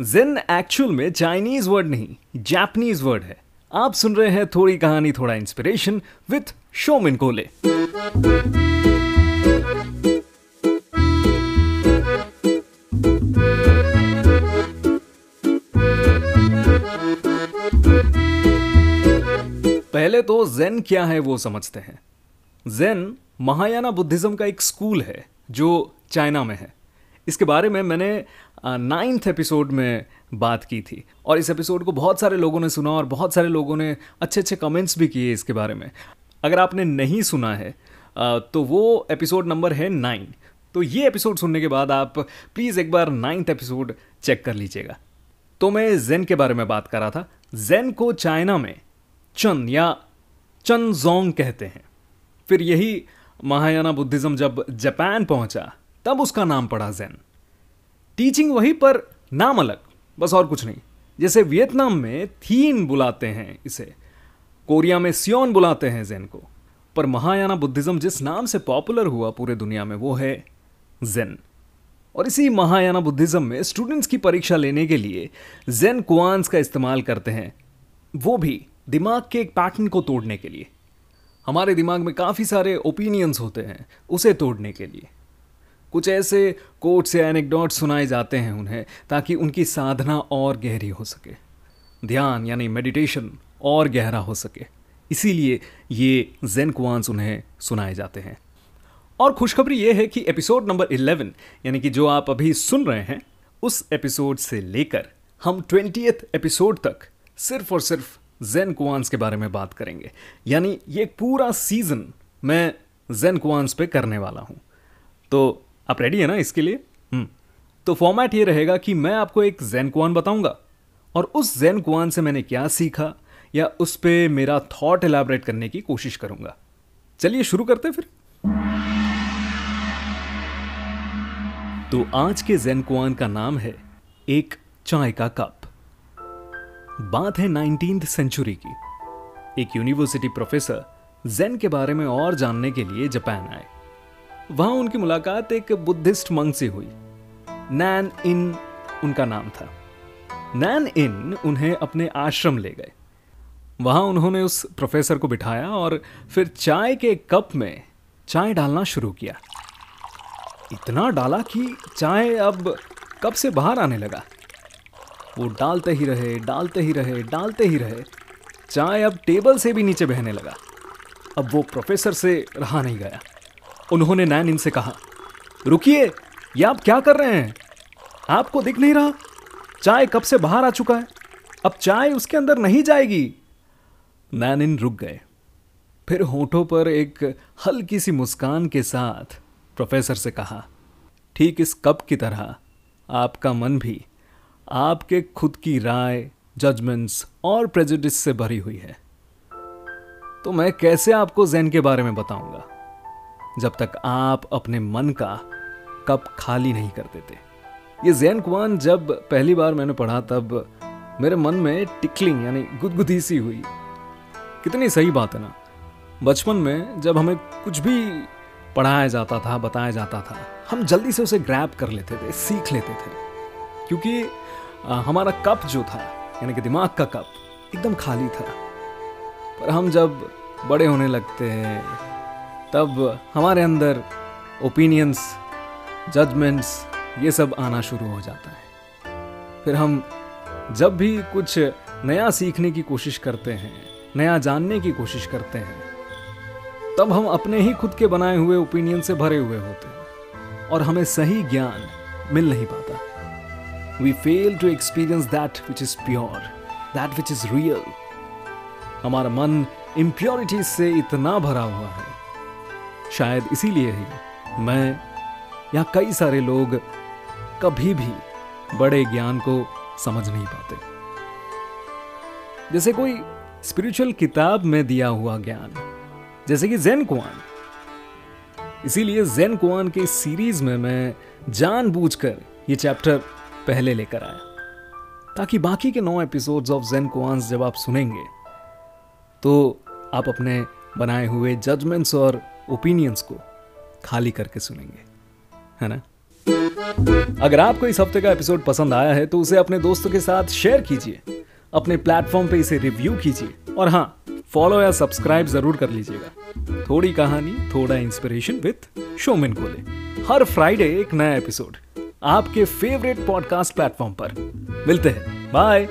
जेन actual में Chinese word नहीं Japanese word है। आप सुन रहे हैं थोड़ी कहानी, थोड़ा इंस्पिरेशन विथ शोमिन कोले पहले तो जेन क्या है वो समझते हैं। जेन महायाना बुद्धिज्म का एक स्कूल है, जो चाइना में है। इसके बारे में मैंने नाइन्थ एपिसोड में बात की थी। और इस एपिसोड को बहुत सारे लोगों ने सुना और बहुत सारे लोगों ने अच्छे अच्छे कमेंट्स भी किए इसके बारे में। अगर आपने नहीं सुना है तो वो एपिसोड नंबर है नाइन तो ये एपिसोड सुनने के बाद आप प्लीज़ एक बार नाइन्थ एपिसोड चेक कर लीजिएगा। तो मैं जेन के बारे में बात कर रहा था। जेन को चाइना में चन या चन जोंग कहते हैं। फिर यही महायाना बुद्धिज्म जब जापान पहुँचा, तब उसका नाम पड़ा जैन टीचिंग वही पर नाम अलग, बस और कुछ नहीं। जैसे वियतनाम में थीन बुलाते हैं इसे, कोरिया में सियोन बुलाते हैं जेन को। पर महायाना बुद्धिज्म जिस नाम से पॉपुलर हुआ पूरे दुनिया में, वो है जेन। और इसी महायाना बुद्धिज्म में स्टूडेंट्स की परीक्षा लेने के लिए जेन कुआंस का इस्तेमाल करते हैं, वो भी दिमाग के एक पैटर्न को तोड़ने के लिए। हमारे दिमाग में काफ़ी सारे ओपिनियंस होते हैं उसे तोड़ने के लिए। कुछ ऐसे कोट्स या एनेक्डोट सुनाए जाते हैं उन्हें, ताकि उनकी साधना और गहरी हो सके। ध्यान यानी मेडिटेशन और गहरा हो सके। इसीलिए ये जेन कुआंस उन्हें सुनाए जाते हैं। और खुशखबरी ये है कि एपिसोड नंबर 11 यानी कि जो आप अभी सुन रहे हैं, उस एपिसोड से लेकर हम ट्वेंटी एपिसोड तक सिर्फ़ और सिर्फ़ जेन कुआंस के बारे में बात करेंगे। यानी ये पूरा सीज़न मैं जेन कुआंस पे करने वाला हूँ। तो आप रेडी है ना इसके लिए? हम्म। तो फॉर्मेट ये रहेगा कि मैं आपको एक जेन कुआन बताऊँगा। और उस जेन कुआन से मैंने क्या सीखा या उस पर मेरा थॉट एलैबोरेट करने की कोशिश करूँगा। चलिए शुरू करते फिर। तो आज के जेन कुआन का नाम है एक चाय का कप। बात है नाइनटीन सेंचुरी की। एक यूनिवर्सिटी प्रोफेसर जेन के बारे में और जानने के लिए जापान आए। वहाँ उनकी मुलाकात एक बुद्धिस्ट मंग से हुई। नैन इन उनका नाम था। नैन इन उन्हें अपने आश्रम ले गए। वहाँ उन्होंने उस प्रोफेसर को बिठाया और फिर चाय के कप में चाय डालना शुरू किया। इतना डाला कि चाय अब कप से बाहर आने लगा। वो डालते ही रहे, डालते ही रहे, डालते ही रहे। चाय अब टेबल से भी नीचे बहने लगा। अब वो प्रोफेसर से रहा नहीं गया। उन्होंने नैन इनसे कहा, रुकिए, ये आप क्या कर रहे हैं? आपको दिख नहीं रहा? चाय कब से बाहर आ चुका है? अब चाय उसके अंदर नहीं जाएगी. नैन इन रुक गए। फिर होठों पर एक हल्की सी मुस्कान के साथ प्रोफेसर से कहा, ठीक इस कप की तरह, आपका मन भी आपके खुद की राय जजमेंट्स और प्रेजुडिस से भरी हुई है। तो मैं कैसे आपको जैन के बारे में बताऊँगा? जब तक आप अपने मन का कप खाली नहीं कर देते। ये जैन कुआन जब पहली बार मैंने पढ़ा, तब मेरे मन में टिकलिंग यानी गुदगुदी सी हुई। कितनी सही बात है ना। बचपन में जब हमें कुछ भी पढ़ाया जाता था, बताया जाता था, हम जल्दी से उसे ग्रैप कर लेते थे, सीख लेते थे। क्योंकि हमारा कप जो था, यानी कि दिमाग का कप, एकदम खाली था। पर हम जब बड़े होने लगते हैं तब हमारे अंदर ओपिनियंस जजमेंट्स ये सब आना शुरू हो जाता है। फिर हम जब भी कुछ नया सीखने की कोशिश करते हैं, नया जानने की कोशिश करते हैं, तब हम अपने ही खुद के बनाए हुए ओपिनियन से भरे हुए होते हैं और हमें सही ज्ञान मिल नहीं पाता। We fail to experience that which is pure that which is real हमारा मन इम्प्योरिटी से इतना भरा हुआ है शायद इसीलिए ही मैं या कई सारे लोग कभी भी बड़े ज्ञान को समझ नहीं पाते। जैसे कोई स्पिरिचुअल किताब में दिया हुआ ज्ञान, जैसे कि जेन कुआन इसीलिए जेन कुआन के सीरीज़ में मैं जानबूझकर ये चैप्टर पहले लेकर आया, ताकि बाकी के नौ एपिसोड्स ऑफ़ जेन कुआंस जब आप सुनेंगे तो आप अपने बनाए हुए जजमेंट्स और ओपिनियंस को खाली करके सुनेंगे, है ना? अगर आपको इस हफ़्ते का एपिसोड पसंद आया है तो उसे अपने दोस्तों के साथ शेयर कीजिए। अपने प्लेटफॉर्म पे इसे रिव्यू कीजिए। और हाँ फॉलो या सब्सक्राइब ज़रूर कर लीजिएगा। थोड़ी कहानी, थोड़ा इंस्पिरेशन विथ शोमिन कोले हर फ्राइडे एक नया एपिसोड आपके फेवरेट पॉडकास्ट प्लेटफॉर्म पर। मिलते हैं। बाय